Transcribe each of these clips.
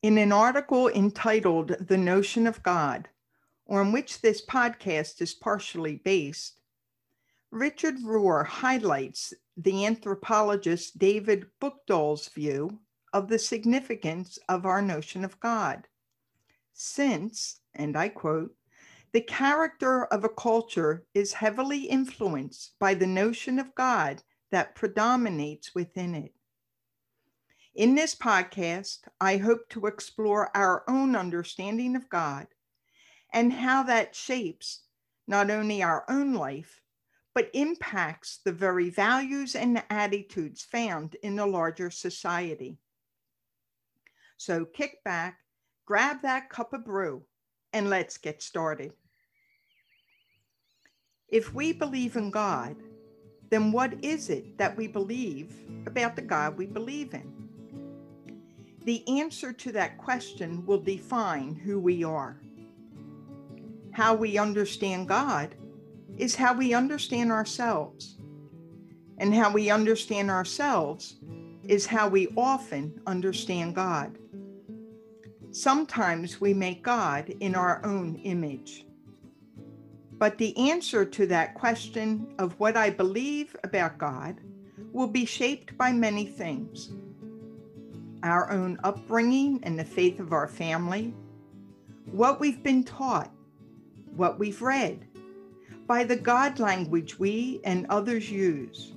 In an article entitled The Notion of God, on which this podcast is partially based, Richard Rohr highlights the anthropologist David Buchdahl's view of the significance of our notion of God. Since, and I quote, the character of a culture is heavily influenced by the notion of God that predominates within it. In this podcast, I hope to explore our own understanding of God and how that shapes not only our own life, but impacts the very values and attitudes found in the larger society. So kick back, grab that cup of brew, and let's get started. If we believe in God, then what is it that we believe about the God we believe in? The answer to that question will define who we are. How we understand God is how we understand ourselves. And how we understand ourselves is how we often understand God. Sometimes we make God in our own image. But the answer to that question of what I believe about God will be shaped by many things our own upbringing and the faith of our family, what we've been taught, what we've read, by the God language we and others use,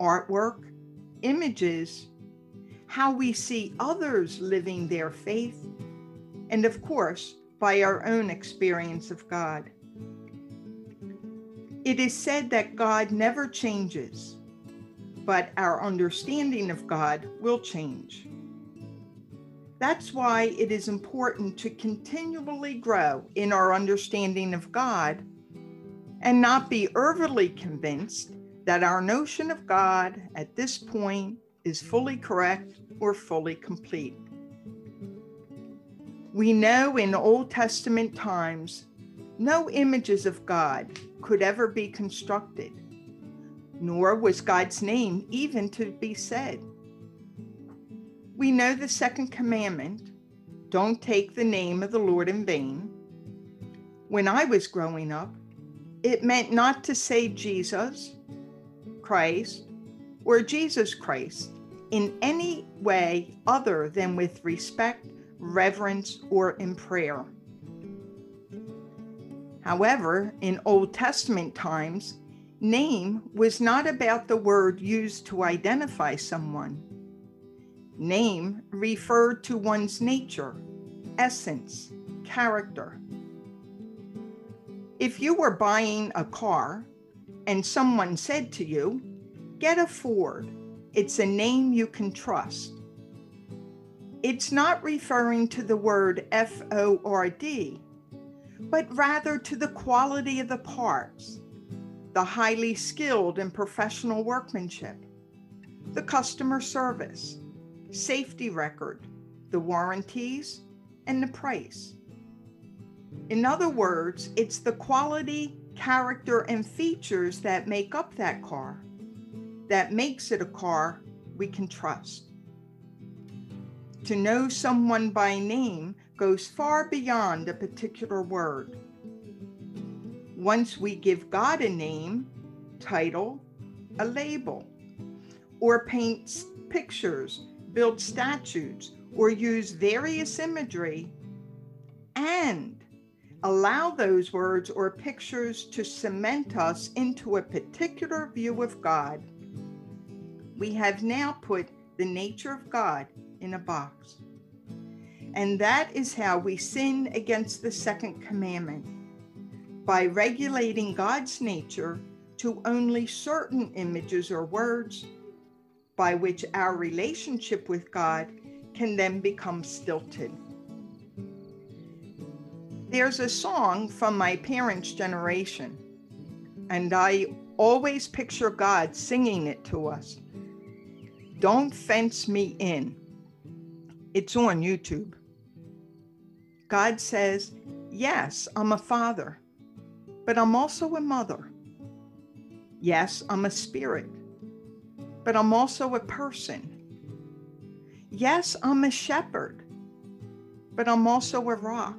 artwork, images, how we see others living their faith, and of course, by our own experience of God. It is said that God never changes, but our understanding of God will change. That's why it is important to continually grow in our understanding of God and not be overly convinced that our notion of God at this point is fully correct or fully complete. We know in Old Testament times, no images of God could ever be constructed, nor was God's name even to be said. We know the second commandment don't take the name of the Lord in vain. When I was growing up, it meant not to say Jesus, Christ, or Jesus Christ in any way other than with respect, reverence, or in prayer. However, in Old Testament times, name was not about the word used to identify someone Name referred to one's nature, essence, character. If you were buying a car and someone said to you, Get a Ford, it's a name you can trust. It's not referring to the word F O R D, but rather to the quality of the parts, the highly skilled and professional workmanship, the customer service safety record, the warranties, and the price. In other words, it's the quality, character, and features that make up that car that makes it a car we can trust. To know someone by name goes far beyond a particular word. Once we give God a name, title, a label, or paint pictures build statues, or use various imagery and allow those words or pictures to cement us into a particular view of God, we have now put the nature of God in a box. And that is how we sin against the second commandment by regulating God's nature to only certain images or words by which our relationship with God can then become stilted. There's a song from my parents' generation, and I always picture God singing it to us. Don't fence me in. It's on YouTube. God says, Yes, I'm a father, but I'm also a mother. Yes, I'm a spirit, but I'm also a person. Yes, I'm a shepherd, but I'm also a rock.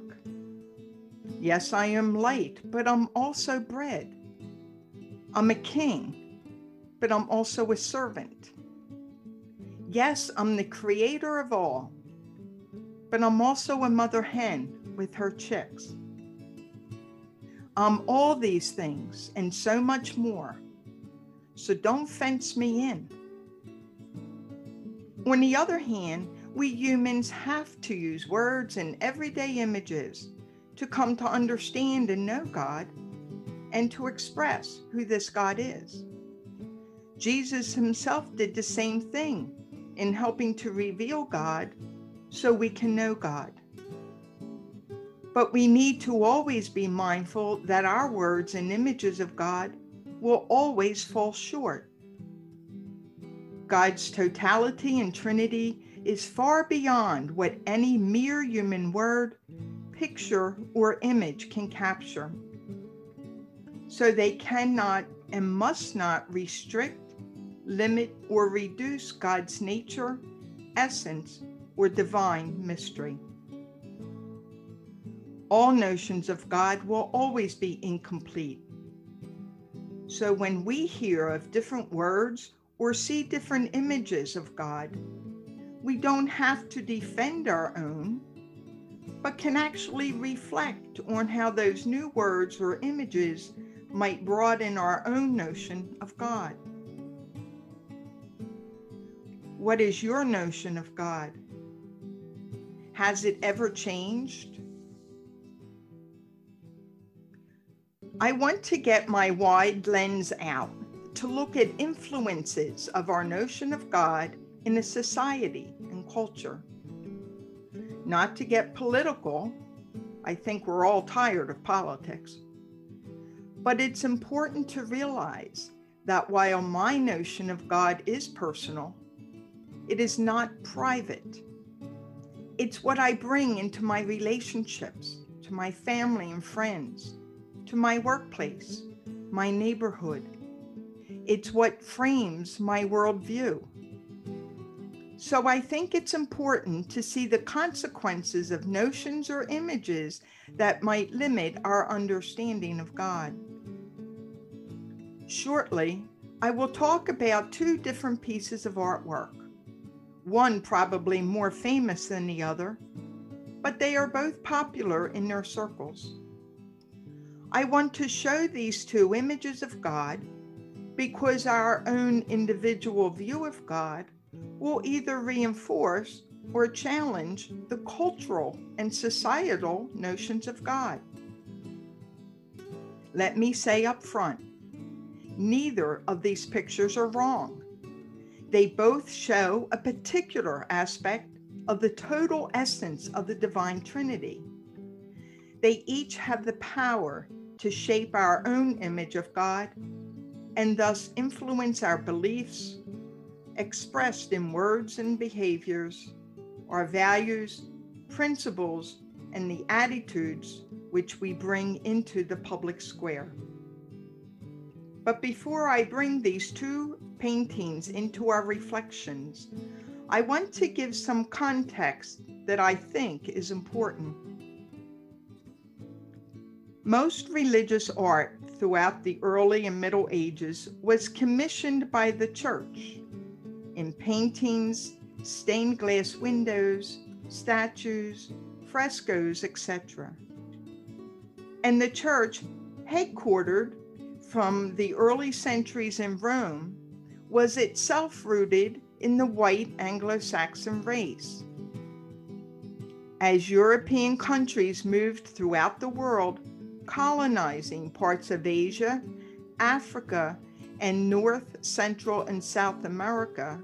Yes, I am light, but I'm also bread. I'm a king, but I'm also a servant. Yes, I'm the creator of all, but I'm also a mother hen with her chicks. I'm all these things and so much more. So don't fence me in. On the other hand, we humans have to use words and everyday images to come to understand and know God and to express who this God is. Jesus himself did the same thing in helping to reveal God so we can know God. But we need to always be mindful that our words and images of God will always fall short. God's totality and Trinity is far beyond what any mere human word, picture, or image can capture. So they cannot and must not restrict limit, or reduce God's nature, essence, or divine mystery. All notions of God will always be incomplete. So when we hear of different words or see different images of God, we don't have to defend our own, but can actually reflect on how those new words or images might broaden our own notion of God. What is your notion of God? Has it ever changed? I want to get my wide lens out to look at influences of our notion of God in a society and culture. Not to get political, I think we're all tired of politics. But it's important to realize that while my notion of God is personal, it is not private. It's what I bring into my relationships, to my family and friends, to my workplace, my neighborhood. It's what frames my worldview. So I think it's important to see the consequences of notions or images that might limit our understanding of God. Shortly, I will talk about two different pieces of artwork one probably more famous than the other, but they are both popular in their circles. I want to show these two images of God because our own individual view of God will either reinforce or challenge the cultural and societal notions of God. Let me say up front neither of these pictures are wrong. They both show a particular aspect of the total essence of the divine Trinity. They each have the power to shape our own image of God and thus influence our beliefs, expressed in words and behaviors, our values, principles, and the attitudes which we bring into the public square. But before I bring these two paintings into our reflections, I want to give some context that I think is important. Most religious art throughout the early and Middle Ages was commissioned by the church in paintings, stained glass windows, statues, frescoes, etc. And the church, headquartered from the early centuries in Rome, was itself rooted in the white Anglo Saxon race. As European countries moved throughout the world, colonizing parts of Asia, Africa, and North, Central, and South America,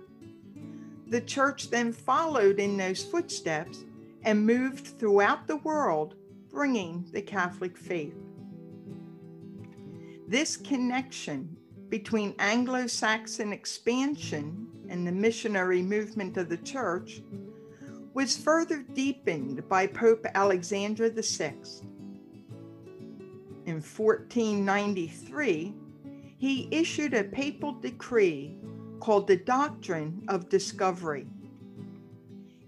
the church then followed in those footsteps and moved throughout the world, bringing the Catholic faith. This connection between Anglo Saxon expansion and the missionary movement of the church was further deepened by Pope Alexander VI. In 1493, he issued a papal decree called the Doctrine of Discovery.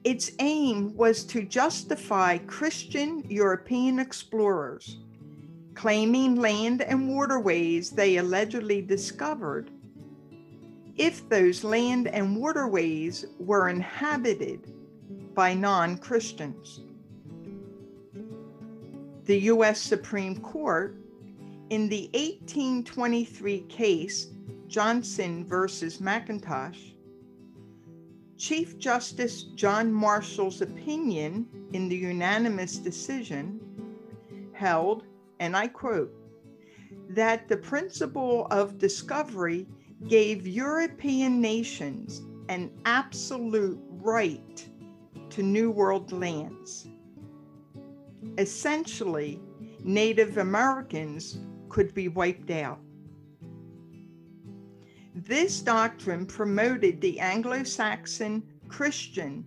Its aim was to justify Christian European explorers claiming land and waterways they allegedly discovered if those land and waterways were inhabited by non Christians. The U.S. Supreme Court, in the 1823 case Johnson versus McIntosh, Chief Justice John Marshall's opinion in the unanimous decision held, and I quote, that the principle of discovery gave European nations an absolute right to New World lands. Essentially, Native Americans could be wiped out. This doctrine promoted the Anglo Saxon Christian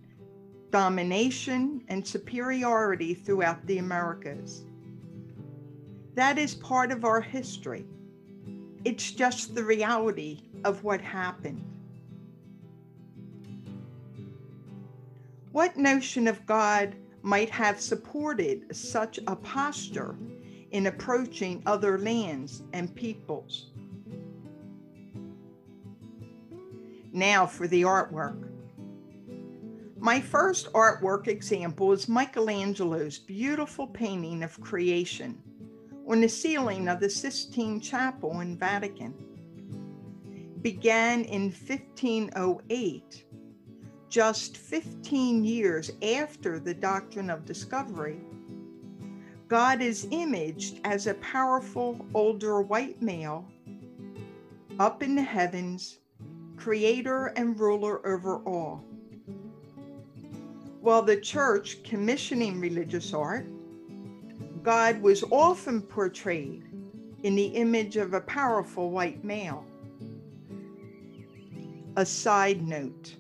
domination and superiority throughout the Americas. That is part of our history. It's just the reality of what happened. What notion of God might have supported such a posture in approaching other lands and peoples? Now for the artwork. My first artwork example is Michelangelo's beautiful painting of creation on the ceiling of the Sistine Chapel in Vatican. Began in 1508, just 15 years after the doctrine of discovery. God is imaged as a powerful older white male up in the heavens creator and ruler over all. While the church commissioning religious art, God was often portrayed in the image of a powerful white male. A side note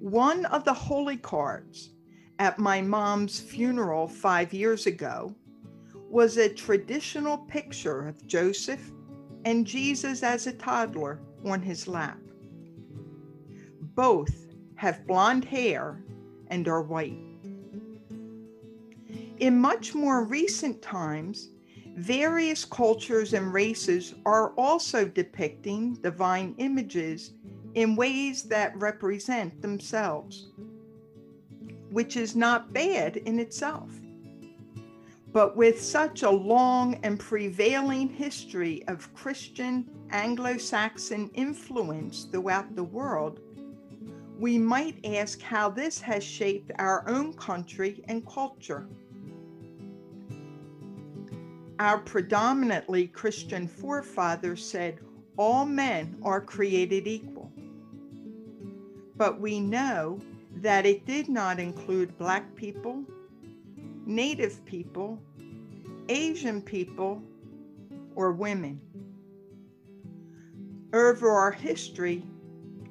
one of the holy cards at my mom's funeral five years ago was a traditional picture of Joseph and Jesus as a toddler on his lap. Both have blonde hair and are white. In much more recent times, various cultures and races are also depicting divine images in ways that represent themselves, which is not bad in itself. But with such a long and prevailing history of Christian Anglo Saxon influence throughout the world, we might ask how this has shaped our own country and culture. Our predominantly Christian forefathers said all men are created equal. But we know that it did not include Black people, Native people, Asian people, or women. Over our history,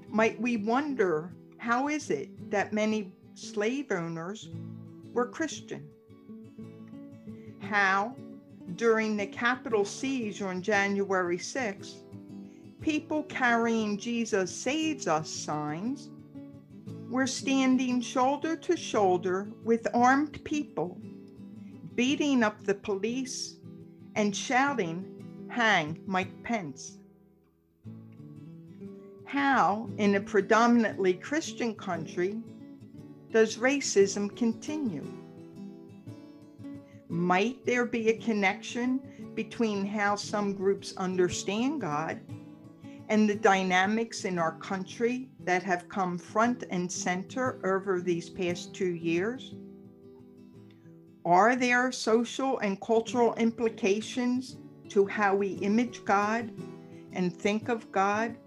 might we wonder how is it that many slave owners were Christian? How, during the Capitol siege on January 6, people carrying Jesus saves us signs were standing shoulder to shoulder with armed people, beating up the police and shouting, Hang Mike Pence. How, in a predominantly Christian country, does racism continue? Might there be a connection between how some groups understand God and the dynamics in our country that have come front and center over these past two years? Are there social and cultural implications to how we image God and think of God,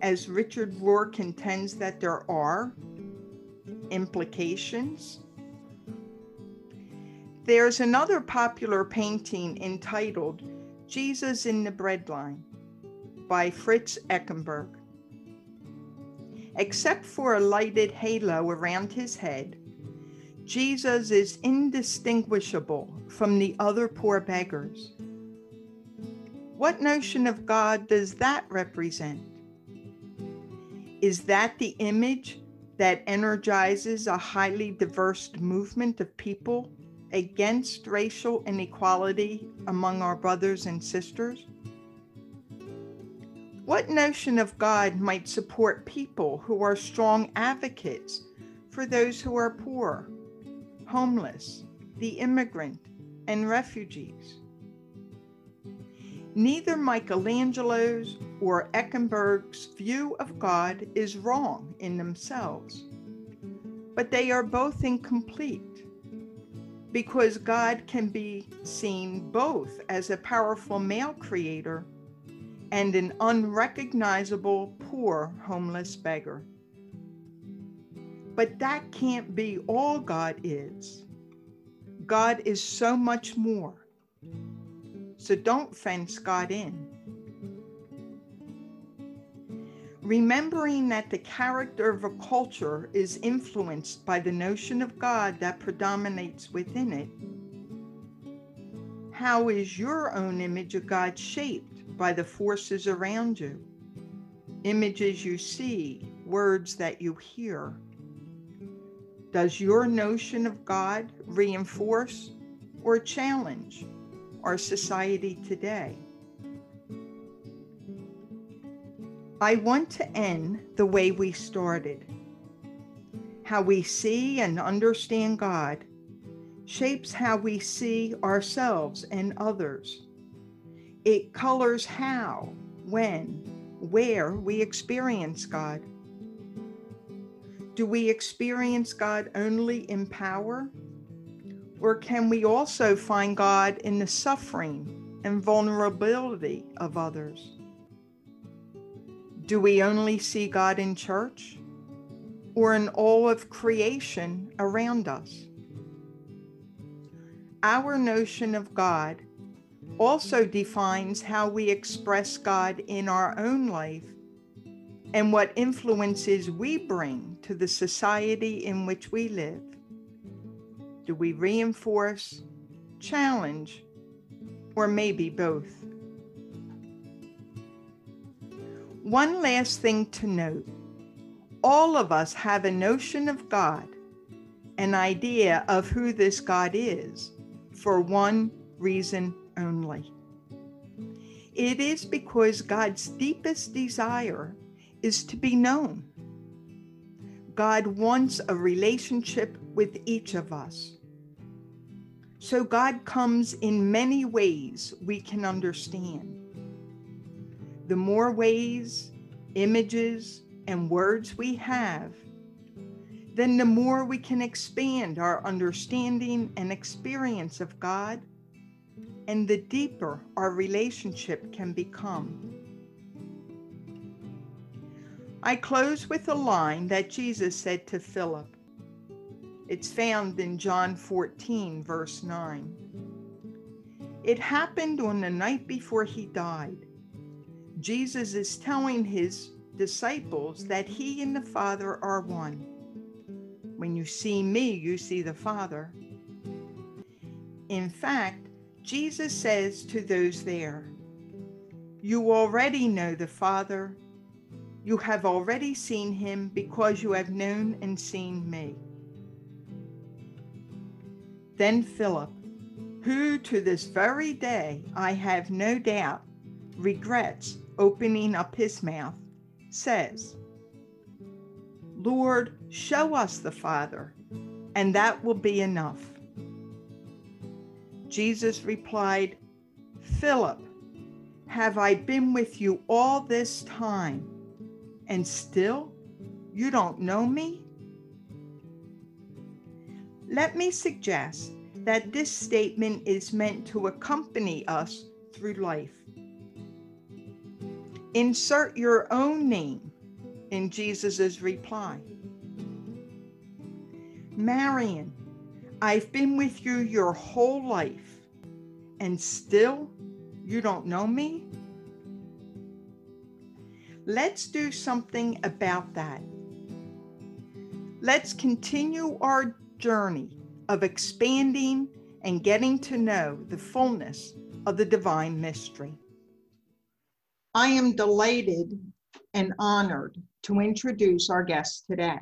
as Richard Rohr contends that there are implications? There's another popular painting entitled Jesus in the Breadline by Fritz Eichenberg. Except for a lighted halo around his head, Jesus is indistinguishable from the other poor beggars. What notion of God does that represent? Is that the image that energizes a highly diverse movement of people against racial inequality among our brothers and sisters? What notion of God might support people who are strong advocates for those who are poor, homeless, the immigrant, and refugees? Neither Michelangelo's or Eichenberg's view of God is wrong in themselves, but they are both incomplete because God can be seen both as a powerful male creator and an unrecognizable poor homeless beggar. But that can't be all God is. God is so much more. So don't fence God in. Remembering that the character of a culture is influenced by the notion of God that predominates within it, how is your own image of God shaped by the forces around you? Images you see, words that you hear. Does your notion of God reinforce or challenge our society today? I want to end the way we started. How we see and understand God shapes how we see ourselves and others. It colors how, when, where we experience God. Do we experience God only in power? Or can we also find God in the suffering and vulnerability of others? Do we only see God in church or in all of creation around us? Our notion of God also defines how we express God in our own life and what influences we bring to the society in which we live. Do we reinforce, challenge, or maybe both? One last thing to note all of us have a notion of God, an idea of who this God is, for one reason only. It is because God's deepest desire is to be known. God wants a relationship with each of us. So God comes in many ways we can understand. The more ways, images, and words we have, then the more we can expand our understanding and experience of God, and the deeper our relationship can become. I close with a line that Jesus said to Philip it's found in John 14, verse 9. It happened on the night before he died. Jesus is telling his disciples that he and the Father are one. When you see me, you see the Father. In fact, Jesus says to those there, You already know the Father. You have already seen him because you have known and seen me. Then Philip, who to this very day I have no doubt regrets opening up his mouth, says, Lord, show us the Father, and that will be enough. Jesus replied, Philip, have I been with you all this time, and still you don't know me? Let me suggest that this statement is meant to accompany us through life. Insert your own name in Jesus' reply. Marion, I've been with you your whole life, and still you don't know me? Let's do something about that. Let's continue our journey of expanding and getting to know the fullness of the divine mystery. I am delighted and honored to introduce our guest today.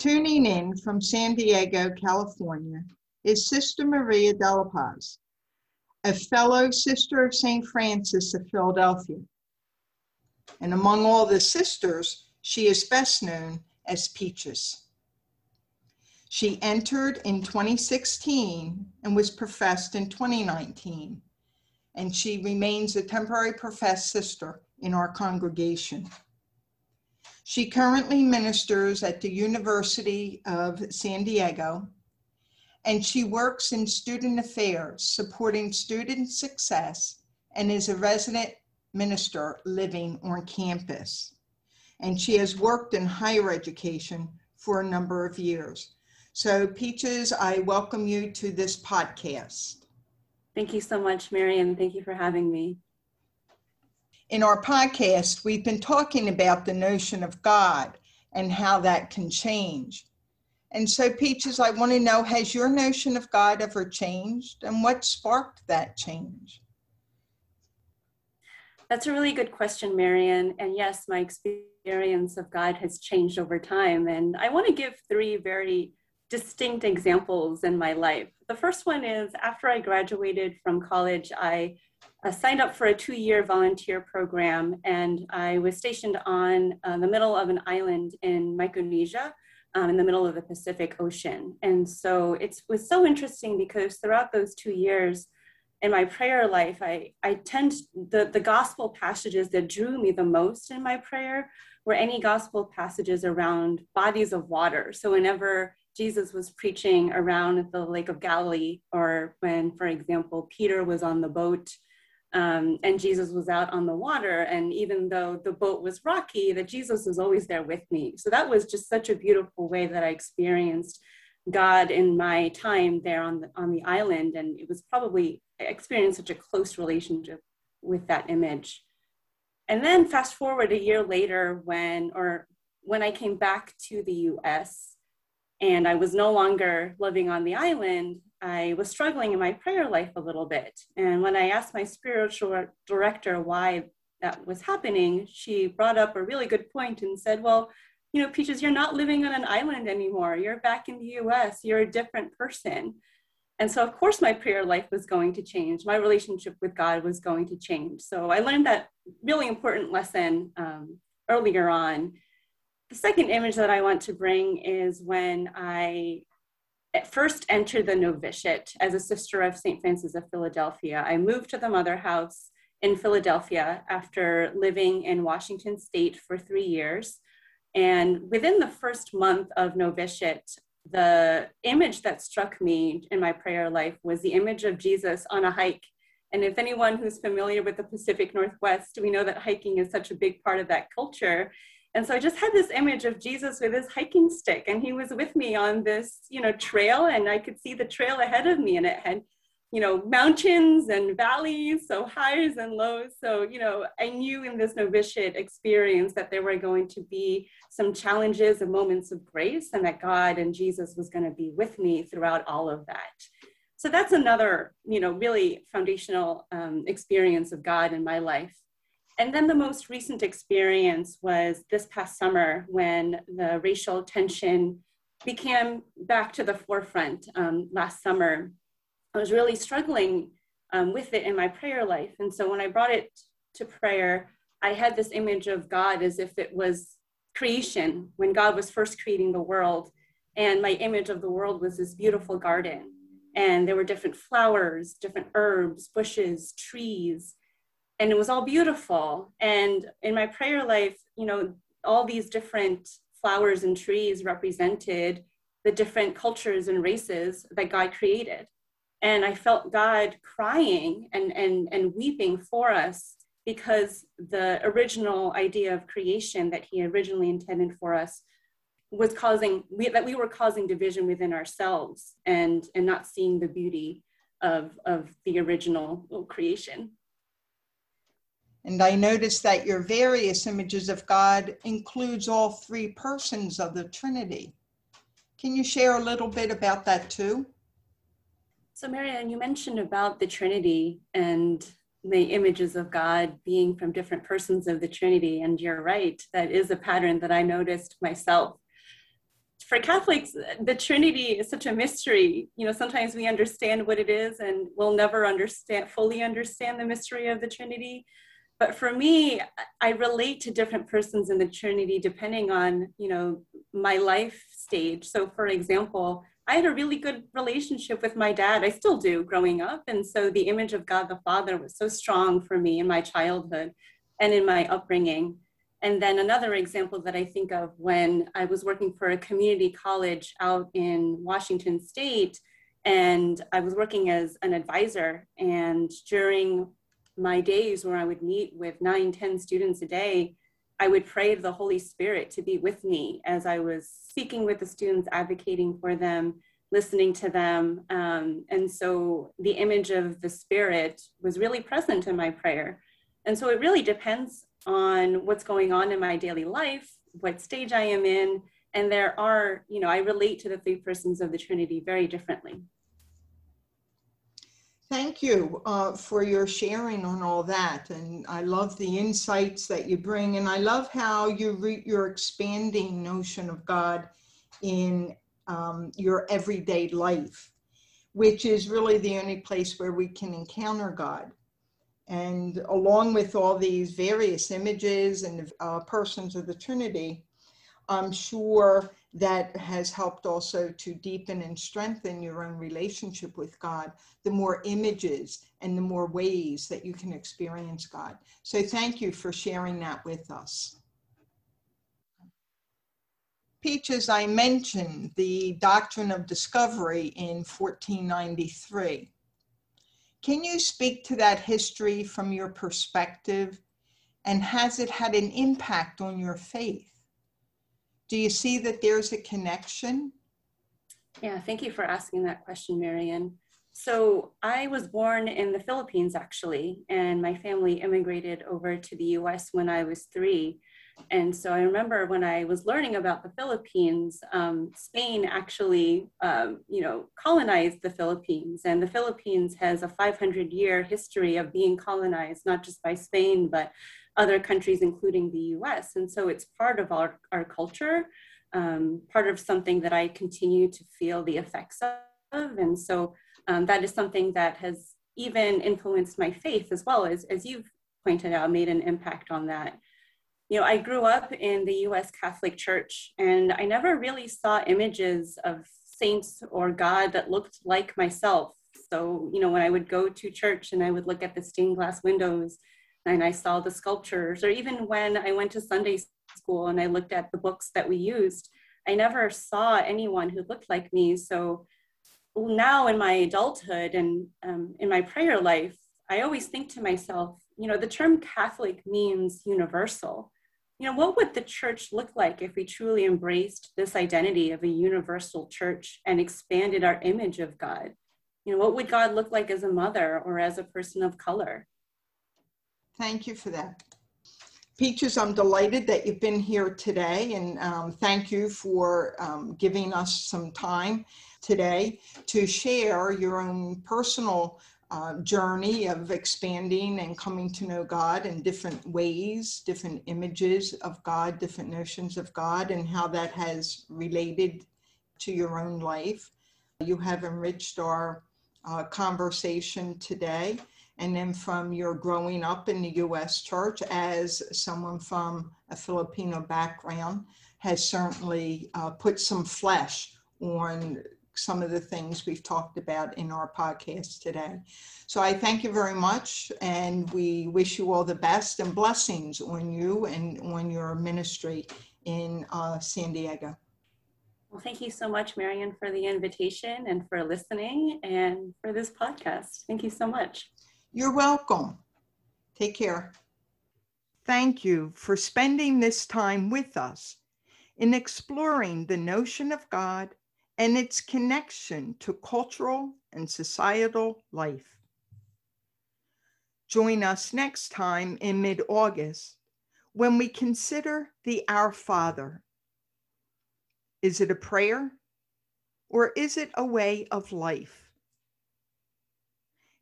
Tuning in from San Diego, California, is Sister Maria de la Paz, a fellow sister of St. Francis of Philadelphia. And among all the sisters, she is best known as Peaches. She entered in 2016 and was professed in 2019, and she remains a temporary professed sister in our congregation. She currently ministers at the University of San Diego, and she works in student affairs, supporting student success, and is a resident minister living on campus. And she has worked in higher education for a number of years. So, Peaches, I welcome you to this podcast. Thank you so much, Marian. Thank you for having me. In our podcast, we've been talking about the notion of God and how that can change. And so, Peaches, I want to know has your notion of God ever changed and what sparked that change? That's a really good question, Marian. And yes, my experience of God has changed over time. And I want to give three very distinct examples in my life. The first one is after I graduated from college, I uh, signed up for a two year volunteer program and I was stationed on uh, the middle of an island in Micronesia. Um, in the middle of the Pacific Ocean. And so it was so interesting because throughout those two years in my prayer life, I, I tend, the, the gospel passages that drew me the most in my prayer were any gospel passages around bodies of water. So whenever Jesus was preaching around the Lake of Galilee, or when, for example, Peter was on the boat um, and Jesus was out on the water. And even though the boat was rocky, that Jesus was always there with me. So that was just such a beautiful way that I experienced God in my time there on the, on the island. And it was probably, I experienced such a close relationship with that image. And then fast forward a year later when, or when I came back to the US, and I was no longer living on the island, I was struggling in my prayer life a little bit. And when I asked my spiritual director why that was happening, she brought up a really good point and said, Well, you know, Peaches, you're not living on an island anymore. You're back in the US. You're a different person. And so, of course, my prayer life was going to change. My relationship with God was going to change. So, I learned that really important lesson um, earlier on the second image that I want to bring is when I first entered the novitiate as a sister of St. Francis of Philadelphia. I moved to the Mother House in Philadelphia after living in Washington State for three years. And within the first month of novitiate, the image that struck me in my prayer life was the image of Jesus on a hike. And if anyone who's familiar with the Pacific Northwest, we know that hiking is such a big part of that culture. And so I just had this image of Jesus with his hiking stick, and he was with me on this, you know, trail, and I could see the trail ahead of me, and it had, you know, mountains and valleys, so highs and lows. So, you know, I knew in this novitiate experience that there were going to be some challenges and moments of grace, and that God and Jesus was going to be with me throughout all of that. So that's another, you know, really foundational um, experience of God in my life. And then the most recent experience was this past summer when the racial tension became back to the forefront um, last summer. I was really struggling um, with it in my prayer life. And so when I brought it to prayer, I had this image of God as if it was creation, when God was first creating the world. And my image of the world was this beautiful garden. And there were different flowers, different herbs, bushes, trees and it was all beautiful. And in my prayer life, you know, all these different flowers and trees represented the different cultures and races that God created. And I felt God crying and, and, and weeping for us because the original idea of creation that he originally intended for us was causing we, that we were causing division within ourselves and and not seeing the beauty of of the original creation and I noticed that your various images of God includes all three persons of the Trinity. Can you share a little bit about that too? So, Marianne, you mentioned about the Trinity and the images of God being from different persons of the Trinity. And you're right, that is a pattern that I noticed myself. for Catholics, the Trinity is such a mystery. You know, sometimes we understand what it is and we'll never understand, fully understand the mystery of the Trinity. But for me, I relate to different persons in the Trinity depending on, you know, my life stage. So for example, I had a really good relationship with my dad. I still do growing up. And so the image of God the Father was so strong for me in my childhood and in my upbringing. And then another example that I think of when I was working for a community college out in Washington State, and I was working as an advisor. And during my days where I would meet with nine, 10 students a day, I would pray the Holy Spirit to be with me as I was speaking with the students, advocating for them, listening to them. Um, and so the image of the Spirit was really present in my prayer. And so it really depends on what's going on in my daily life, what stage I am in. And there are, you know, I relate to the three persons of the Trinity very differently. Thank you uh, for your sharing on all that. And I love the insights that you bring. And I love how you re- you're expanding notion of God in um, your everyday life, which is really the only place where we can encounter God. And along with all these various images and uh, persons of the Trinity, I'm sure that has helped also to deepen and strengthen your own relationship with God, the more images and the more ways that you can experience God. So thank you for sharing that with us. Peaches, I mentioned, the doctrine of discovery in 1493. Can you speak to that history from your perspective? And has it had an impact on your faith? Do you see that there's a connection? Yeah, thank you for asking that question, Marian. So I was born in the Philippines actually, and my family immigrated over to the US when I was three. And so I remember when I was learning about the Philippines, um, Spain actually, um, you know, colonized the Philippines, and the Philippines has a 500 year history of being colonized, not just by Spain, but other countries, including the US. And so it's part of our, our culture, um, part of something that I continue to feel the effects of. And so um, that is something that has even influenced my faith as well as, as you've pointed out, made an impact on that you know, I grew up in the US Catholic Church and I never really saw images of saints or God that looked like myself. So, you know, when I would go to church and I would look at the stained glass windows and I saw the sculptures, or even when I went to Sunday school and I looked at the books that we used, I never saw anyone who looked like me. So now in my adulthood and um, in my prayer life, I always think to myself, you know, the term Catholic means universal you know, what would the church look like if we truly embraced this identity of a universal church and expanded our image of God? You know, what would God look like as a mother or as a person of color? Thank you for that. Peaches, I'm delighted that you've been here today and um, thank you for um, giving us some time today to share your own personal uh, journey of expanding and coming to know God in different ways, different images of God, different notions of God, and how that has related to your own life. You have enriched our uh, conversation today. And then from your growing up in the US church as someone from a Filipino background has certainly uh, put some flesh on some of the things we've talked about in our podcast today. So I thank you very much, and we wish you all the best and blessings on you and on your ministry in uh, San Diego. Well, thank you so much, Marion, for the invitation and for listening and for this podcast. Thank you so much. You're welcome. Take care. Thank you for spending this time with us in exploring the notion of God and its connection to cultural and societal life. Join us next time in mid August when we consider the Our Father. Is it a prayer or is it a way of life?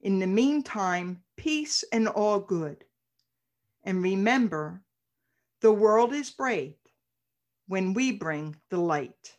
In the meantime, peace and all good. And remember, the world is bright when we bring the light.